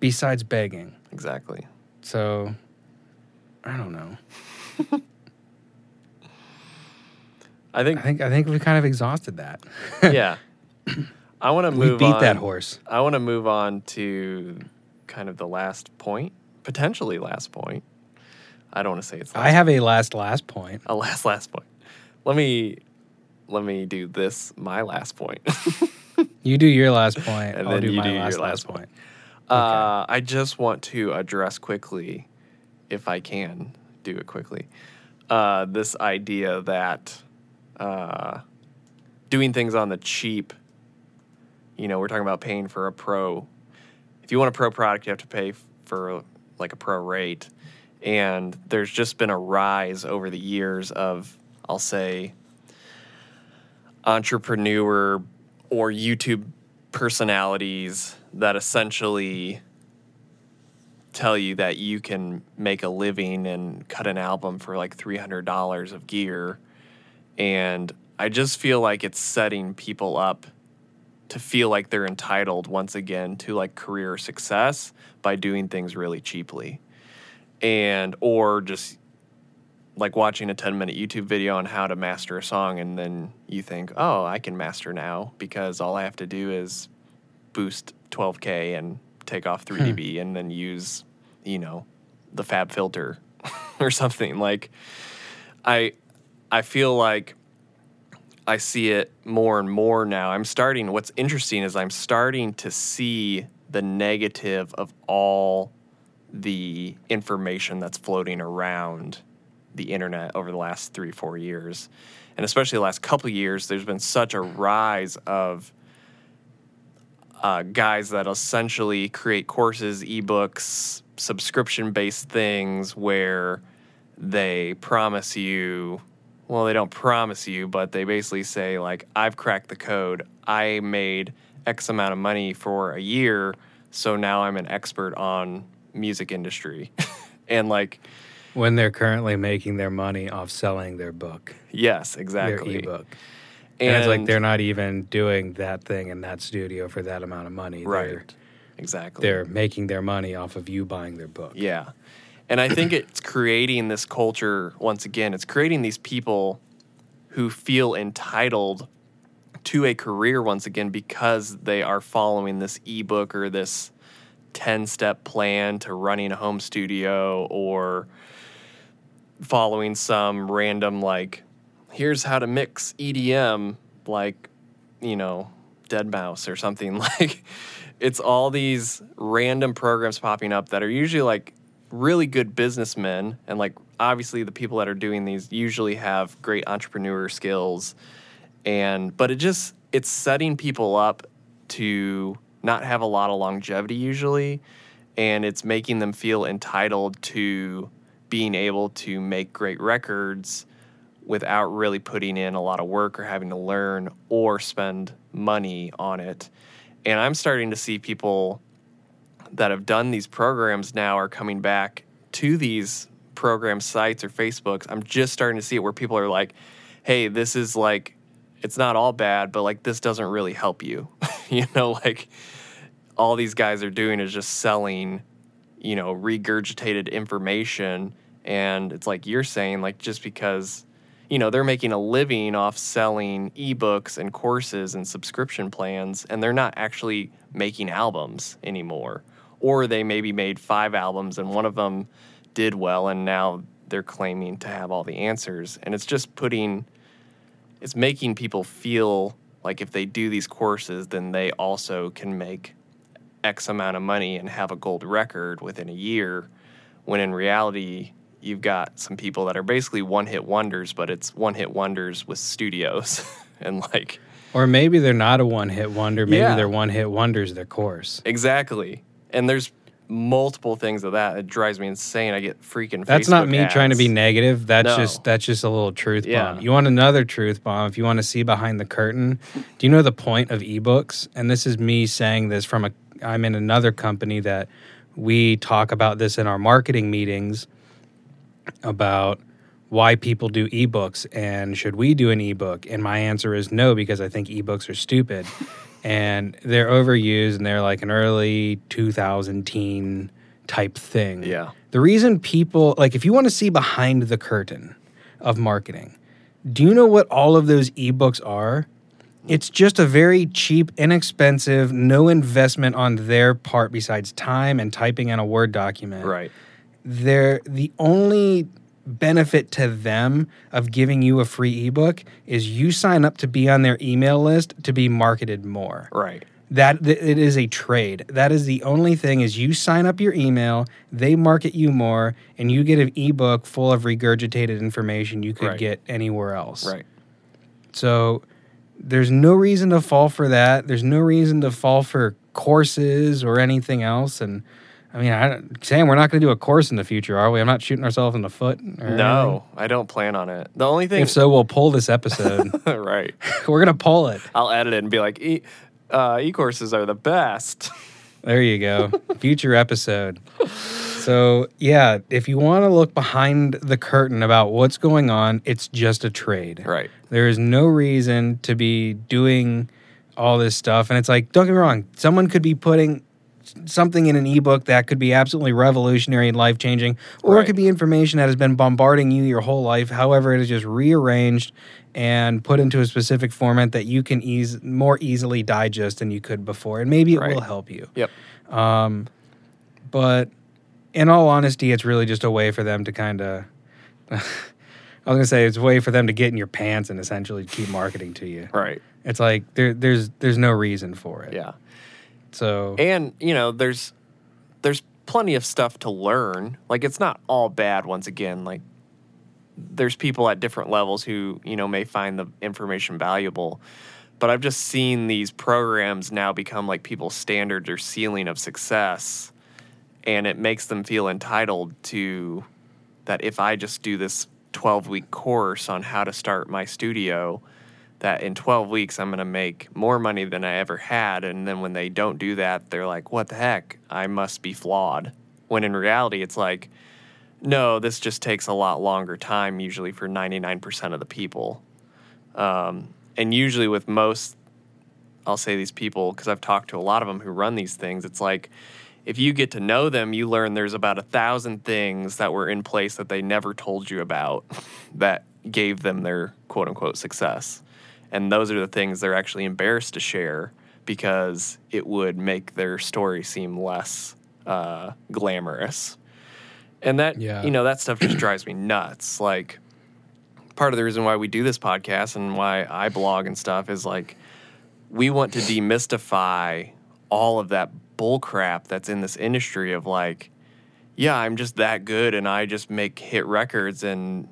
besides begging. Exactly. So I don't know. [laughs] I think I think I think we kind of exhausted that. [laughs] yeah. I want to we move beat on. that horse. I want to move on to kind of the last point, potentially last point. I don't want to say it's last, I have a last last point. a last last point. Let me let me do this my last point. [laughs] You do your last point. And I'll then do you my do your last last last point. Uh, I just want to address quickly, if I can do it quickly, uh, this idea that uh, doing things on the cheap, you know, we're talking about paying for a pro. If you want a pro product, you have to pay for like a pro rate. And there's just been a rise over the years of, I'll say, entrepreneur or YouTube personalities that essentially tell you that you can make a living and cut an album for like $300 of gear. And I just feel like it's setting people up to feel like they're entitled once again to like career success by doing things really cheaply. And, or just like watching a 10 minute YouTube video on how to master a song, and then you think, oh, I can master now because all I have to do is boost 12K and take off 3 hmm. dB and then use, you know, the FabFilter [laughs] or something. Like, I, I feel like I see it more and more now. I'm starting, what's interesting is I'm starting to see the negative of all the information that's floating around the internet over the last three, four years. And especially the last couple years, there's been such a rise of uh, guys that essentially create courses, ebooks, subscription based things where they promise you well, they don't promise you, but they basically say, like, I've cracked the code. I made X amount of money for a year, so now I'm an expert on music industry. [laughs] and like, When they're currently making their money off selling their book, yes, exactly. their ebook. And, it's like they're not even doing that thing in that studio for that amount of money. They're, right. Exactly. they're making their money off of you buying their book. Yeah. And I think [coughs] it's creating this culture once again. It's creating these people who feel entitled to a career once again because they are following this ebook or this 10 step plan to running a home studio or following some random, like, here's how to mix EDM, like, you know, deadmau5 or something. [laughs] Like, it's all these random programs popping up that are usually like really good businessmen. And like obviously the people that are doing these usually have great entrepreneur skills. And but it just it's setting people up to not have a lot of longevity usually. And it's making them feel entitled to being able to make great records without really putting in a lot of work or having to learn or spend money on it and i'm starting to see people that have done these programs now are coming back to these program sites or Facebooks. I'm just starting to see it where people are like, hey, this is like, it's not all bad, but like, this doesn't really help you. [laughs] you know, like, all these guys are doing is just selling, you know, regurgitated information. And it's like you're saying, like, just because, you know, they're making a living off selling ebooks and courses and subscription plans, and they're not actually making albums anymore. Or they maybe made five albums and one of them did well, and now they're claiming to have all the answers. And it's just putting, it's making people feel like if they do these courses, then they also can make X amount of money and have a gold record within a year. When in reality, you've got some people that are basically one hit wonders, but it's one hit wonders with studios. [laughs] and like, Or maybe they're not a one hit wonder. Maybe Yeah. their one hit wonders their course. exactly. And there's multiple things of that. It drives me insane. I get freaking That's not Facebook me trying to be negative. That's No. just that's just a little truth Yeah. bomb. You want another truth bomb if you want to see behind the curtain. Do you know the point of ebooks? And this is me saying this from a I'm in another company that we talk about this in our marketing meetings about why people do ebooks and should we do an ebook? And my answer is no, because I think ebooks are stupid [laughs] and they're overused and they're like an early 2000 teen type thing. Yeah. The reason people, like, if you want to see behind the curtain of marketing, do you know what all of those ebooks are? It's just a very cheap, inexpensive, no investment on their part besides time and typing in a Word document Right. they're the only benefit to them of giving you a free ebook is you sign up to be on their email list to be marketed more Right. that th- it is a trade that is the only thing is you sign up your email they market you more and you get an ebook full of regurgitated information you could Right. get anywhere else Right. so there's no reason to fall for that. There's no reason to fall for courses or anything else. And I mean, I, Sam, we're not going to do a course in the future, are we? I'm not shooting ourselves in the foot. No, I don't plan on it. The only thing, If so, we'll pull this episode. [laughs] right? [laughs] we're going to pull it. I'll edit it and be like, e, uh, e-courses are the best. [laughs] There you go. Future episode. So, yeah, if you want to look behind the curtain about what's going on, it's just a trade. Right. There is no reason to be doing all this stuff. And it's like, don't get me wrong, someone could be putting something in an ebook that could be absolutely revolutionary and life changing, or it could be information that has been bombarding you your whole life. However, it is just rearranged and put into a specific format that you can ease more easily digest than you could before. And maybe it Right. will help you. Yep. Um, but in all honesty, it's really just a way for them to kind of. [laughs] I was gonna say it's a way for them to get in your pants and essentially keep marketing to you. Right. It's like there, there's there's no reason for it. Yeah. So And you know, there's there's plenty of stuff to learn. Like it's not all bad. Once again, like there's people at different levels who you know may find the information valuable. But I've just seen these programs now become like people's standard or ceiling of success, and it makes them feel entitled to that. If I just do this 12 week course on how to start my studio, that in 12 weeks I'm going to make more money than I ever had. And then when they don't do that, they're like, what the heck? I must be flawed. When in reality, it's like, no, this just takes a lot longer time, usually for 99% of the people. Um, and usually with most, I'll say these people, because I've talked to a lot of them who run these things, it's like, if you get to know them, you learn there's about a thousand things that were in place that they never told you about [laughs] that gave them their quote unquote success. And those are the things they're actually embarrassed to share because it would make their story seem less uh, glamorous. And that, Yeah. you know, that stuff just [clears throat] drives me nuts. Like, part of the reason why we do this podcast and why I blog and stuff is like, we want to demystify all of that bullcrap that's in this industry of like, yeah, I'm just that good and I just make hit records and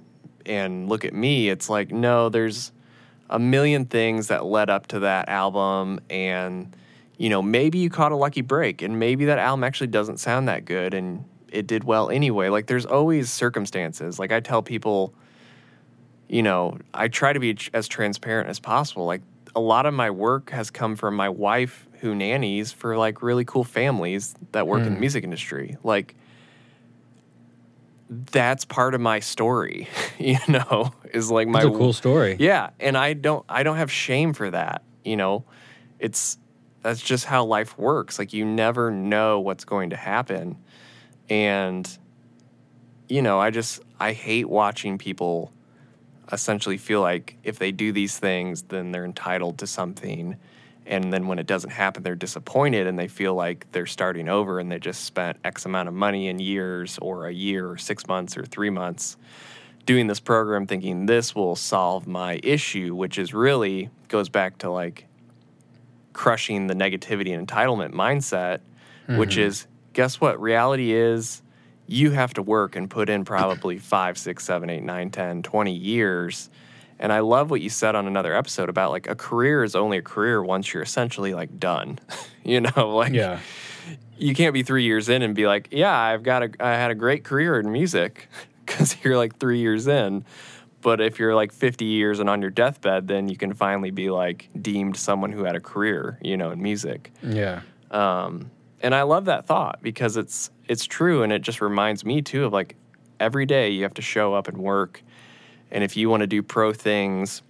and look at me. It's like, no, there's a million things that led up to that album and you know, maybe you caught a lucky break and maybe that album actually doesn't sound that good and it did well anyway. Like there's always circumstances. Like I tell people, you know, I try to be as transparent as possible. Like a lot of my work has come from my wife who nannies for like really cool families that work in the hmm. music industry. Like that's part of my story, [laughs] you know, is like my it's a cool story. yeah, and I don't I don't have shame for that, you know. It's that's just how life works. Like you never know what's going to happen. And you know, I just I hate watching people essentially feel like if they do these things then they're entitled to something. And then when it doesn't happen they're disappointed and they feel like they're starting over and they just spent x amount of money in years or a year or 6 months or 3 months doing this program thinking this will solve my issue which is really goes back to like crushing the negativity and entitlement mindset which mm-hmm. is guess what reality is you have to work and put in probably five, six, seven, eight, nine, 10, 20 years. And I love what you said on another episode about like a career is only a career once you're essentially like done. [laughs] you know, [laughs] like Yeah. you can't be three years in and be like, yeah, I've got a, I had a great career in music [laughs] because you're like three years in. But if you're like 50 years and on your deathbed, then you can finally be like deemed someone who had a career, you know, in music. Yeah. Um, and I love that thought because it's it's true and it just reminds me too of like every day you have to show up and work. And if you want to do pro things,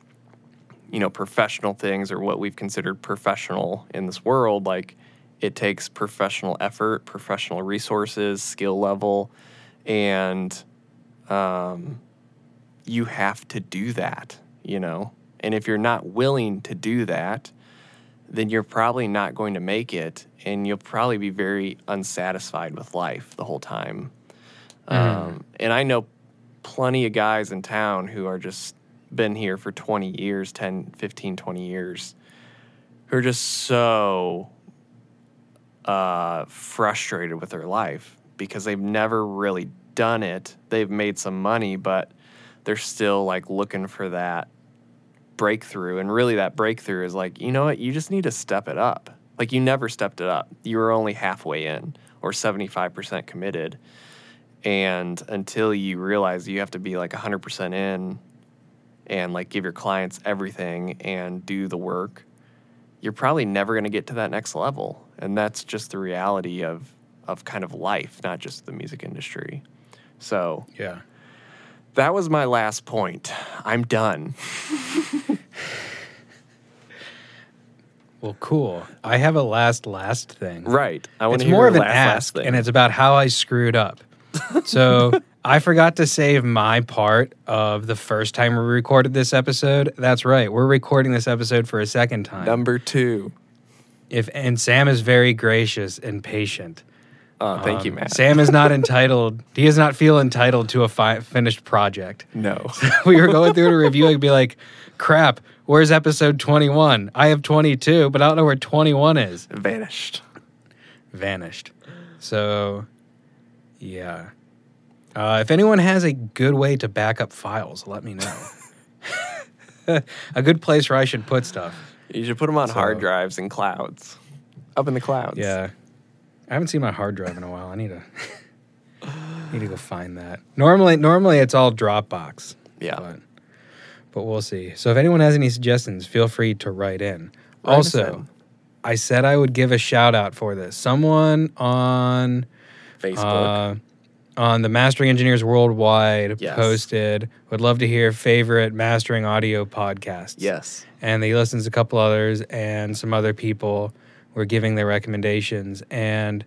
you know, professional things or what we've considered professional in this world, like it takes professional effort, professional resources, skill level, and um, you have to do that, you know. And if you're not willing to do that, then you're probably not going to make it and you'll probably be very unsatisfied with life the whole time. Um, and I know plenty of guys in town who are just been here for 20 years, 10, 15, 20 years, who are just so uh, frustrated with their life because they've never really done it. They've made some money, but they're still like looking for that breakthrough. And really, that breakthrough is like, you know what? You just need to step it up. Like, you never stepped it up. You were only halfway in or 75% committed. And until you realize you have to be like 100% in and like give your clients everything and do the work, you're probably never going to get to that next level. And that's just the reality of, of kind of life, not just the music industry. So Yeah. That was my last point. I'm done. [laughs] Well, cool. I have a last last thing. Right. I want It's to hear more of an last, ask, and it's about how I screwed up. [laughs] So I forgot to save my part of the first time we recorded this episode. That's right. We're recording this episode for a second time. number two. if and Sam is very gracious and patient. Oh, thank you, Um, Matt. Sam is not [laughs] entitled. He does not feel entitled to a fi- finished project. no. [laughs] we were going through to review and be like, "Crap, where's episode 21? I have 22, but I don't know where 21 is." Vanished. Vanished. So, yeah. Uh, if anyone has a good way to back up files, let me know. [laughs] a good place where I should put stuff. You should put them on hard drives and clouds. Up in the clouds. Yeah. I haven't seen my hard drive in a while. I need to [laughs] need to go find that. Normally normally it's all Dropbox. Yeah. But, but we'll see. So if anyone has any suggestions, feel free to write in. Write also. I said I would give a shout out for this. Someone on Facebook. uh, on the Mastering Engineers Worldwide Yes. posted would love to hear favorite mastering audio podcasts yes. and he listens to a couple others and some other people were giving their recommendations and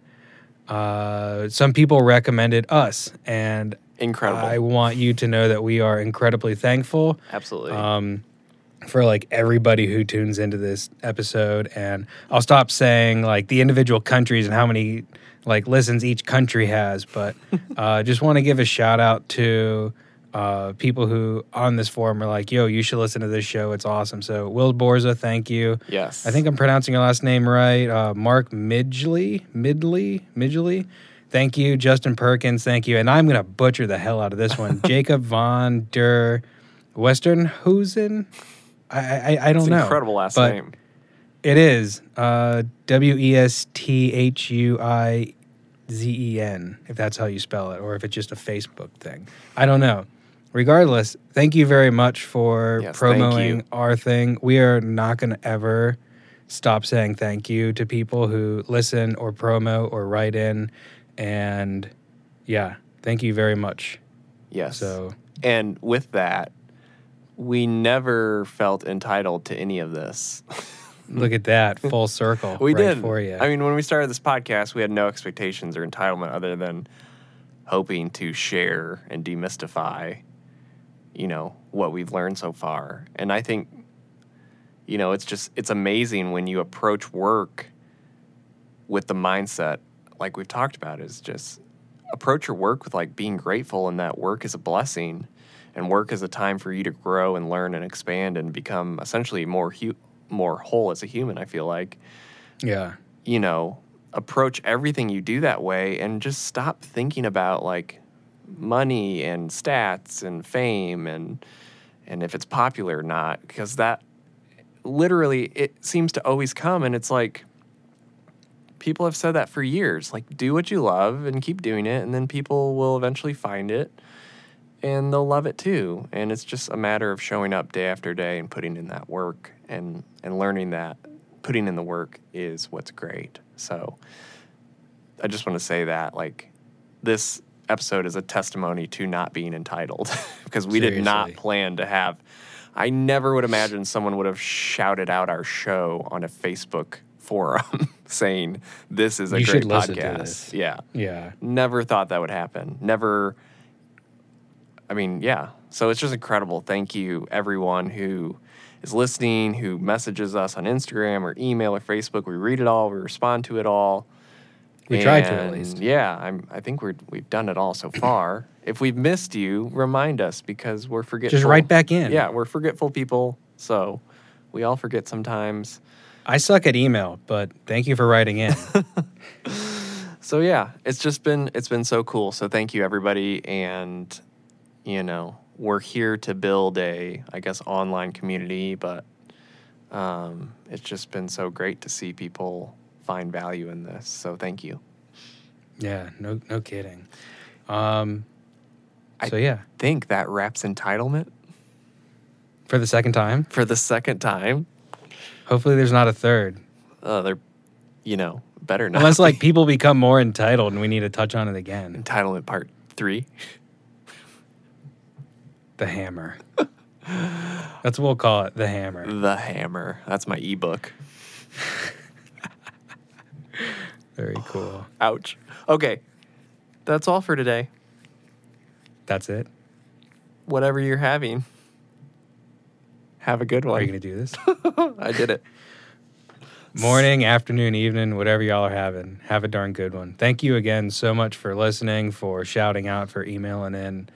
uh, some people recommended us and Incredible. i want you to know that we are incredibly thankful Absolutely. um, for like everybody who tunes into this episode and i'll stop saying like the individual countries and how many like listens each country has but [laughs] uh, just want to give a shout out to uh, people who on this forum are like yo you should listen to this show it's awesome so will borza thank you yes. I think I'm pronouncing your last name right. Uh, Mark Midgley, Midley, Midgley. Thank you, Justin Perkins. Thank you, and I'm gonna butcher the hell out of this one. [laughs] Jacob von der Westernhusen. I I, I don't it's know. incredible last but name. It is uh, W E S T H U I Z E N, if that's how you spell it, or if it's just a Facebook thing. I don't know. Regardless, thank you very much for Yes, promoting our thing. We are not going to ever stop saying thank you to people who listen or promo or write in. And yeah, thank you very much. Yes. So, and with that, we never felt entitled to any of this. [laughs] look at that full circle. we right did for you. I mean, when we started this podcast, we had no expectations or entitlement other than hoping to share and demystify, you know, what we've learned so far. And I think, you know, it's just it's amazing when you approach work with the mindset like we've talked about is just approach your work with like being grateful and that work is a blessing and work is a time for you to grow and learn and expand and become essentially more hu- more whole as a human i feel like yeah. you know approach everything you do that way and just stop thinking about like money and stats and fame and and if it's popular or not because that literally it seems to always come and it's like people have said that for years like do what you love and keep doing it and then people will eventually find it and they'll love it too. And it's just a matter of showing up day after day and putting in that work and and learning that putting in the work is what's great. So I just want to say that like this episode is a testimony to not being entitled [laughs] because we did not plan to have. I never would imagine someone would have shouted out our show on a Facebook forum [laughs] saying this is a You great should listen to podcast. Yeah. Yeah. Never thought that would happen. Never. I mean, yeah. So it's just incredible. Thank you, everyone who is listening, who messages us on Instagram or email or Facebook. We read it all. We respond to it all. We tried to, at least. Yeah, I'm, I think we're we've done it all so [coughs] far. if we've missed you, remind us because we're forgetful. Just write back in. Yeah, we're forgetful people. So we all forget sometimes. I suck at email, but thank you for writing in. [laughs] So yeah, it's just been it's been so cool. So thank you everybody and you know, we're here to build a I guess online community, but um it's just been so great to see people find value in this. So thank you. yeah, no no kidding. Um I- so yeah, Think that wraps entitlement for the second time. for the second time. Hopefully there's not a third. Uh, they're you know, better not. Unless like people become more entitled and we need to touch on it again. entitlement part 3. The hammer. That's what we'll call it, the hammer. The hammer. That's my ebook. Very cool. Ouch. Okay. That's all for today. That's it. whatever you're having. Have a good one. Are you gonna do this? [laughs] I did it. Morning, afternoon, evening, whatever y'all are having. Have a darn good one. Thank you again so much for listening, for shouting out, for emailing in.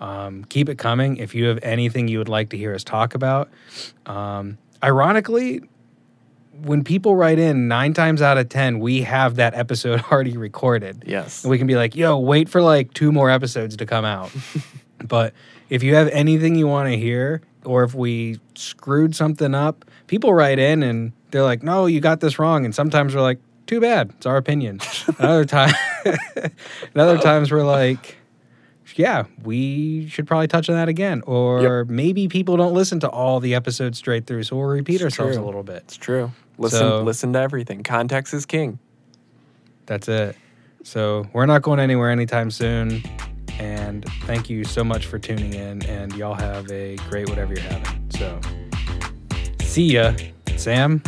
Um, keep it coming. If you have anything you would like to hear us talk about, um, ironically, when people write in, nine times out of ten, we have that episode [laughs] already recorded. Yes. And we can be like, yo, wait for like two more episodes to come out. [laughs] but if you have anything you want to hear, or if we screwed something up, people write in and they're like, no, you got this wrong. And sometimes we're like, too bad. It's our opinion. [laughs] Another time, and other times we're like, yeah, we should probably touch on that again. Or maybe people don't listen to all the episodes straight through, so we'll repeat It's ourselves true. a little bit. It's true. Listen So- listen to everything. Context is king. That's it. So we're not going anywhere anytime soon. And thank you so much for tuning in. And y'all have a great whatever you're having. So see ya. Sam,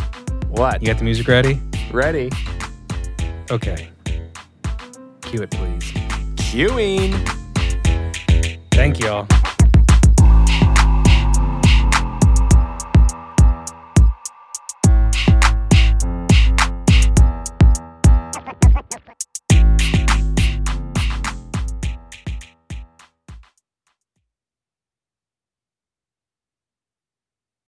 What? you got the music ready? Ready? Okay. Cue it, please. Cueing. Thank y'all.